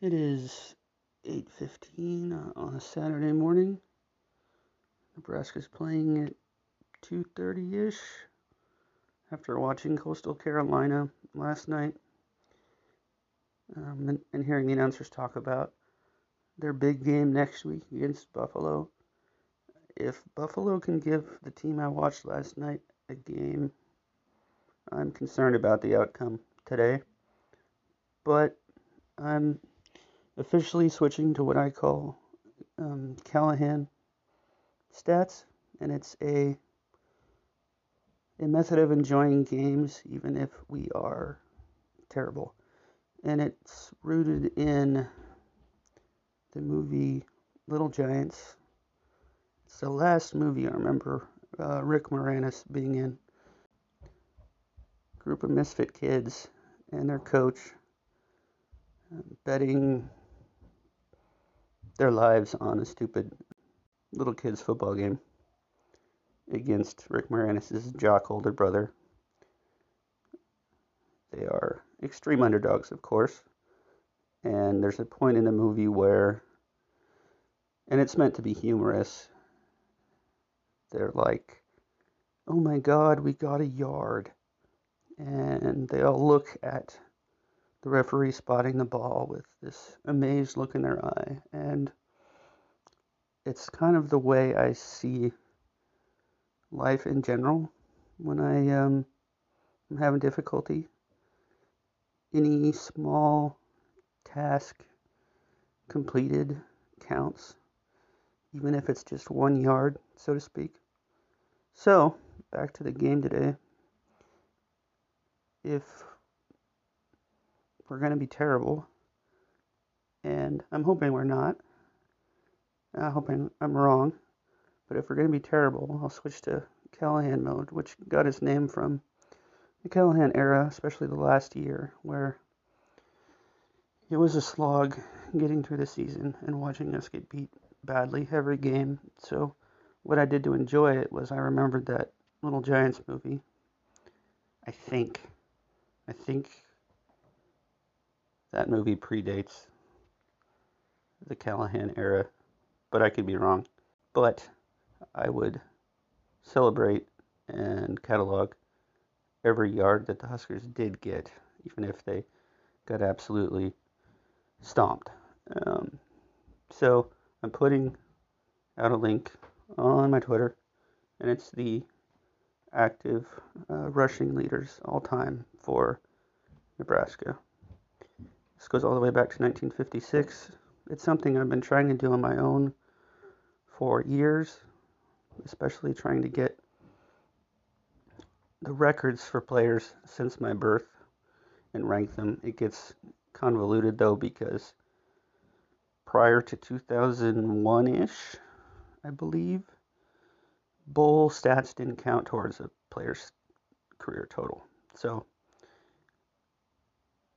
It is 8:15 uh, on a Saturday morning. Nebraska's playing at 2:30ish after watching Coastal Carolina last night um, and, and hearing the announcers talk about their big game next week against Buffalo. If Buffalo can give the team I watched last night a game, I'm concerned about the outcome today. But I'm officially switching to what I call um, Callahan stats, and it's a a method of enjoying games even if we are terrible. And it's rooted in the movie Little Giants. It's the last movie I remember uh, Rick Moranis being in. Group of misfit kids and their coach uh, betting their lives on a stupid little kids football game against Rick Moranis' jock older brother. They are extreme underdogs, of course. And there's a point in the movie where, and it's meant to be humorous, they're like, oh my god, we got a yard. And they all look at the referee spotting the ball with this amazed look in their eye. And it's kind of the way I see life in general when I um, am having difficulty. Any small task completed counts, even if it's just one yard, so to speak. So, back to the game today. If we're going to be terrible. And I'm hoping we're not. I'm hoping I'm wrong. But if we're going to be terrible, I'll switch to Callahan mode, which got its name from the Callahan era, especially the last year, where it was a slog getting through the season and watching us get beat badly every game. So, what I did to enjoy it was I remembered that Little Giants movie. I think. I think that movie predates the Callahan era, but I could be wrong. But I would celebrate and catalog every yard that the Huskers did get, even if they got absolutely stomped. Um, so I'm putting out a link on my Twitter, and it's the active uh, rushing leaders all time for Nebraska. This goes all the way back to 1956. It's something I've been trying to do on my own for years, especially trying to get the records for players since my birth and rank them. It gets convoluted though because prior to 2001 ish, I believe, bowl stats didn't count towards a player's career total. So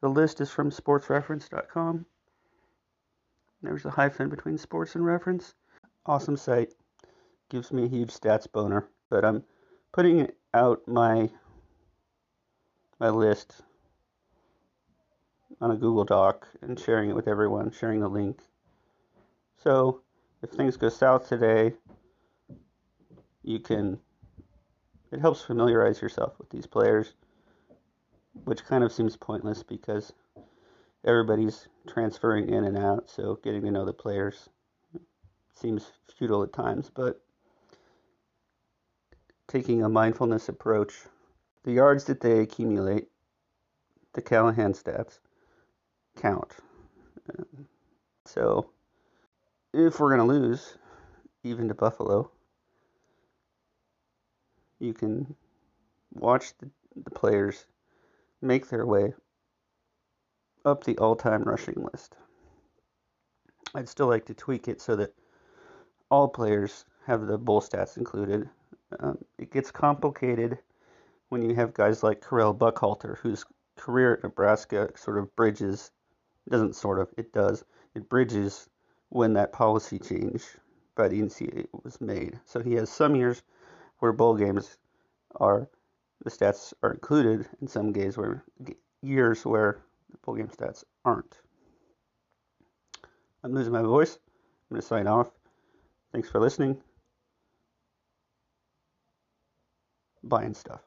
the list is from sportsreference.com. There's a hyphen between sports and reference. Awesome site. Gives me a huge stats boner. But I'm putting out my my list on a Google Doc and sharing it with everyone, sharing the link. So if things go south today, you can it helps familiarize yourself with these players which kind of seems pointless because everybody's transferring in and out, so getting to know the players seems futile at times, but taking a mindfulness approach, the yards that they accumulate, the Callahan stats, count. So if we're going to lose, even to Buffalo, you can watch the, the players make their way up the all time rushing list. I'd still like to tweak it so that all players have the bowl stats included. Um, it gets complicated when you have guys like Correll Buckhalter, whose career at Nebraska sort of bridges, doesn't sort of, it does, it bridges when that policy change by the NCAA was made. So he has some years where bowl games are the stats are included in some games where years where the full game stats aren't. I'm losing my voice. I'm going to sign off. Thanks for listening. Buying stuff.